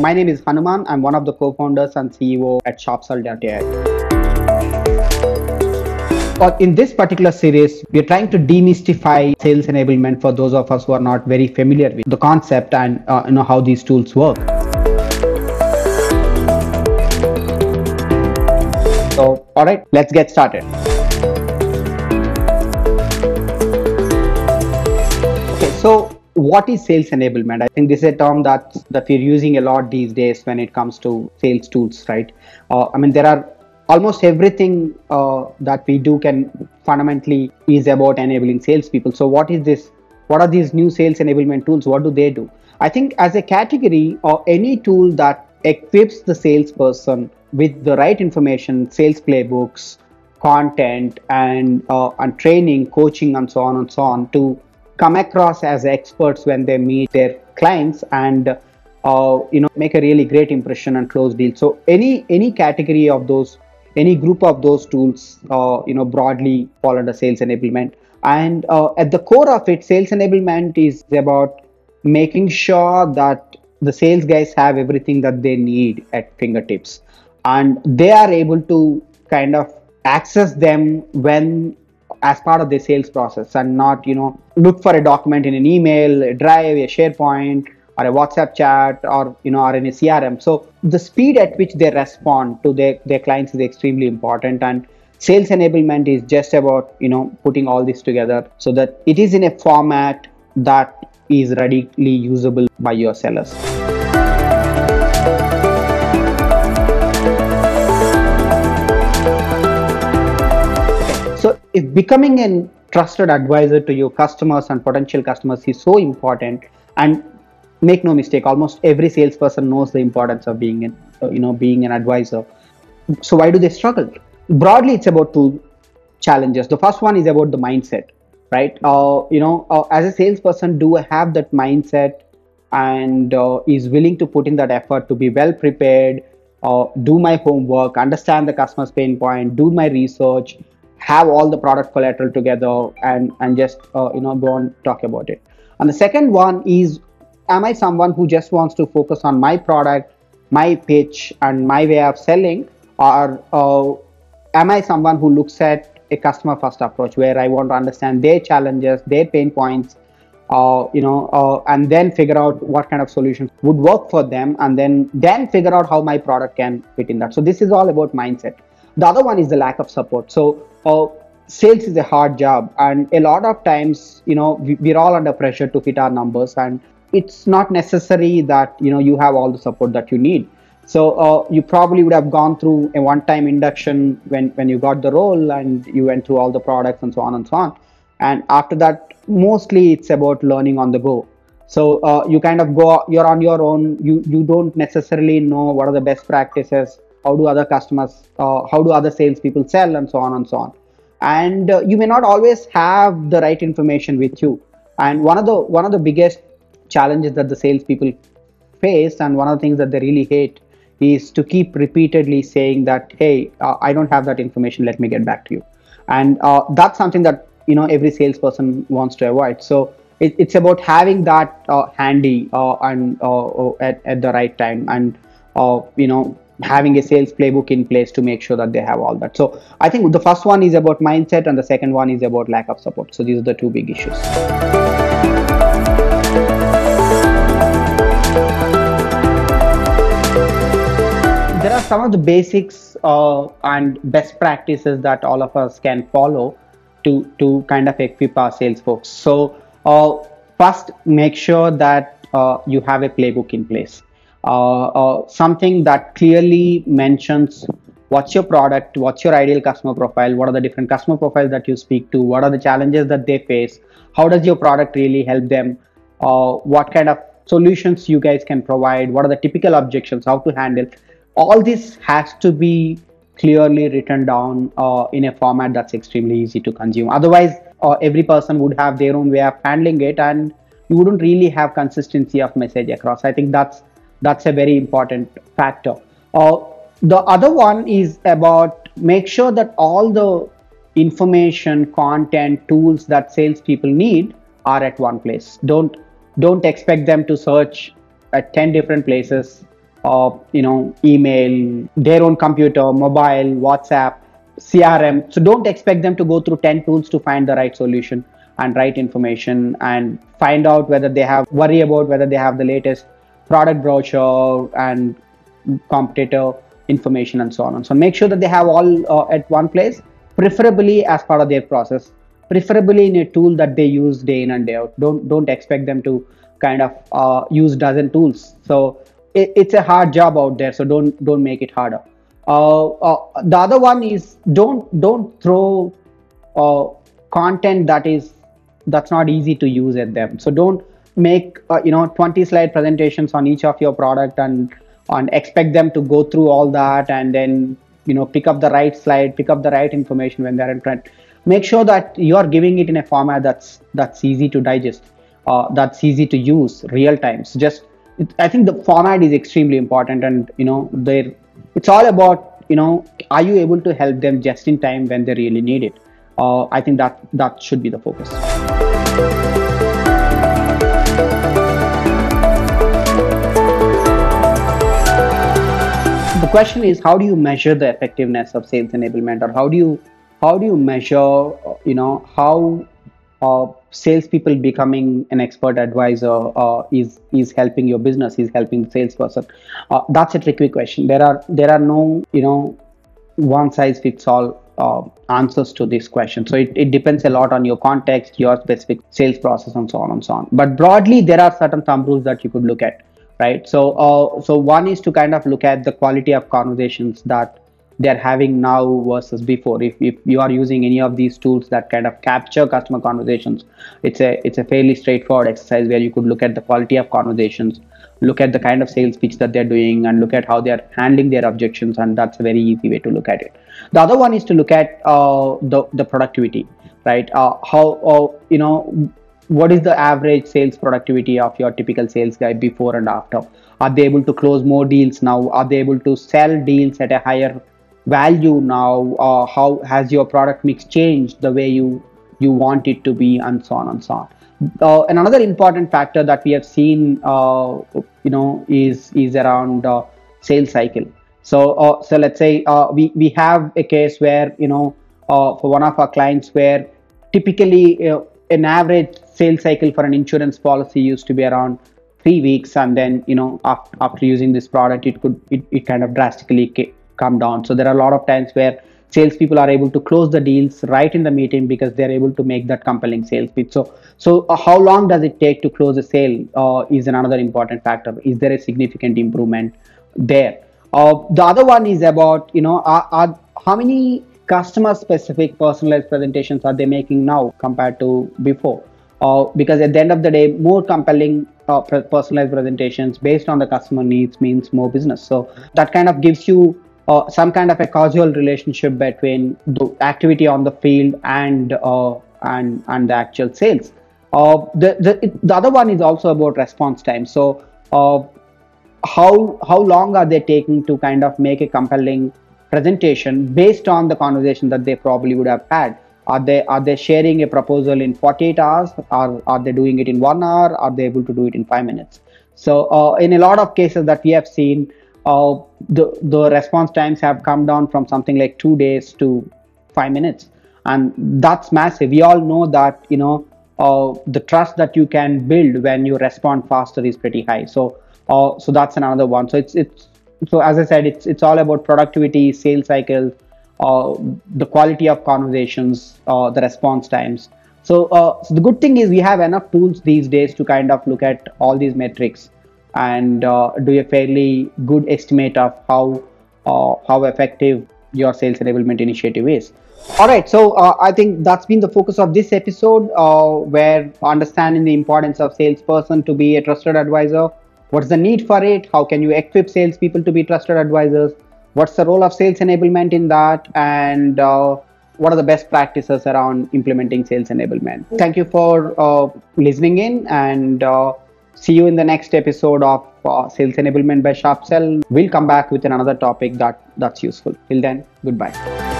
My name is Hanuman. I'm one of the co-founders and CEO at Sharpsell.ai. In this particular series, we're trying to demystify sales enablement for those of us who are not very familiar with the concept and uh, you know how these tools work. So, all right, let's get started. So what is sales enablement? I think this is a term that that we're using a lot these days when it comes to sales tools, right? Uh, I mean, there are almost everything uh, that we do can fundamentally is about enabling salespeople. So, what is this? What are these new sales enablement tools? What do they do? I think as a category, or any tool that equips the salesperson with the right information, sales playbooks, content, and uh, and training, coaching, and so on and so on to come across as experts when they meet their clients and uh, you know make a really great impression and close deals so any any category of those any group of those tools uh, you know broadly fall under sales enablement. And uh, at the core of it sales enablement is about making sure that the sales guys have everything that they need at fingertips. And they are able to kind of access them when as part of the sales process and not you know look for a document in an email a drive a sharepoint or a whatsapp chat or you know or in a crm so the speed at which they respond to their, their clients is extremely important and sales enablement is just about you know putting all this together so that it is in a format that is readily usable by your sellers So, if becoming a trusted advisor to your customers and potential customers is so important, and make no mistake, almost every salesperson knows the importance of being an, you know, being an advisor. So, why do they struggle? Broadly, it's about two challenges. The first one is about the mindset, right? Uh, you know, uh, as a salesperson, do I have that mindset and uh, is willing to put in that effort to be well prepared, uh, do my homework, understand the customer's pain point, do my research, have all the product collateral together and and just uh, you know go and talk about it. And the second one is am i someone who just wants to focus on my product my pitch and my way of selling? Or uh, am i someone who looks at a customer first approach where i want to understand their challenges their pain points uh, you know uh, and then figure out what kind of solutions would work for them and then then figure out how my product can fit in that. So this is all about mindset the other one is the lack of support. So uh, sales is a hard job and a lot of times you know we, we're all under pressure to hit our numbers and it's not necessary that you know you have all the support that you need. So uh, you probably would have gone through a one-time induction when when you got the role and you went through all the products and so on and so on. And after that mostly it's about learning on the go. So uh, you kind of go you're on your own. You you don't necessarily know what are the best practices how do other customers uh, how do other salespeople sell and so on and so on. And uh, you may not always have the right information with you. And one of the one of the biggest challenges that the salespeople face and one of the things that they really hate is to keep repeatedly saying that hey uh, i don't have that information let me get back to you. And uh, that's something that you know every salesperson wants to avoid. So it, it's about having that uh, handy uh, and at, at the right time. And you know having a sales playbook in place to make sure that they have all that. So I think the first one is about mindset and the second one is about lack of support. So these are the two big issues. There are some of the basics uh, and best practices that all of us can follow to, to kind of equip our sales folks. So uh, first, make sure that uh, you have a playbook in place something that clearly mentions what's your product, what's your ideal customer profile, what are the different customer profiles that you speak to, what are the challenges that they face, how does your product really help them, uh, what kind of solutions you guys can provide, what are the typical objections, how to handle. All this has to be clearly written down uh, in a format that's extremely easy to consume. Otherwise, uh, every person would have their own way of handling it and you wouldn't really have consistency of message across. I think that's that's a very important factor. Uh, the other one is about make sure that all the information, content, tools that salespeople need are at one place. Don't don't expect them to search at 10 different places uh, you know, email, their own computer, mobile, WhatsApp, CRM. So don't expect them to go through 10 tools to find the right solution and right information and find out whether they have worry about whether they have the latest product brochure and competitor information and so on and so on. Make sure that they have all uh, at one place, preferably as part of their process, preferably in a tool that they use day in and day out. Don't don't expect them to kind of uh, use dozen tools. So it, it's a hard job out there. So don't don't make it harder. Uh, uh the other one is don't don't throw uh, content that is that's not easy to use at them. So don't make uh, you know 20 slide presentations on each of your product and and expect them to go through all that and then you know pick up the right slide pick up the right information when they're in front make sure that you are giving it in a format that's that's easy to digest uh, that's easy to use real time. So just i think the format is extremely important and you know they it's all about you know are you able to help them just in time when they really need it? Uh, i think that that should be the focus the question is how do you measure the effectiveness of sales enablement or how do you how do you measure you know how uh, salespeople becoming an expert advisor uh, is is helping your business is helping the salesperson? Uh, that's a tricky question. There are there are no you know one size fits all uh, answers to this question. So it, it depends a lot on your context your specific sales process and so on and so on. But broadly there are certain thumb rules that you could look at right? So uh, so one is to kind of look at the quality of conversations that they're having now versus before. If, if you are using any of these tools that kind of capture customer conversations it's a it's a fairly straightforward exercise where you could look at the quality of conversations look at the kind of sales pitch that they're doing and look at how they're handling their objections and that's a very easy way to look at it. The other one is to look at uh, the the productivity right? Uh, how uh, you know what is the average sales productivity of your typical sales guy before and after? Are they able to close more deals now? Are they able to sell deals at a higher value now? Uh, how has your product mix changed the way you you want it to be and so on and so on. Uh, and another important factor that we have seen uh, you know is is around uh, sales cycle. So uh, so let's say uh, we we have a case where you know for one of our clients where typically an average sales cycle for an insurance policy used to be around three weeks and then you know after, after using this product it could it, it kind of drastically come down. So there are a lot of times where salespeople are able to close the deals right in the meeting because they're able to make that compelling sales pitch. So so uh, how long does it take to close a sale uh, is another important factor. Is there a significant improvement there? Uh, the other one is about you know are, are how many customer specific personalized presentations are they making now compared to before? Uh, because at the end of the day more compelling uh, personalized presentations based on the customer needs means more business. So that kind of gives you uh, some kind of a causal relationship between the activity on the field and uh, and and the actual sales. Uh, the, the the other one is also about response time. So uh, how how long are they taking to kind of make a compelling presentation based on the conversation that they probably would have had. Are they are they sharing a proposal in 48 hours or are they doing it in one hour are they able to do it in five minutes? So uh, in a lot of cases that we have seen uh, the the response times have come down from something like two days to five minutes. And that's massive. We all know that you know uh, the trust that you can build when you respond faster is pretty high. So uh, so that's another one. So it's it's so as I said, it's it's all about productivity, sales cycle, uh, the quality of conversations, uh, the response times. So, uh, so the good thing is we have enough tools these days to kind of look at all these metrics and uh, do a fairly good estimate of how uh, how effective your sales enablement initiative is. All right, so uh, I think that's been the focus of this episode, where understanding the importance of salesperson to be a trusted advisor What's the need for it? How can you equip salespeople to be trusted advisors? What's the role of sales enablement in that? And uh, what are the best practices around implementing sales enablement? Thank you for uh, listening in and uh, see you in the next episode of uh, Sales Enablement by Sharpsell. We'll come back with another topic that that's useful. Till then, goodbye.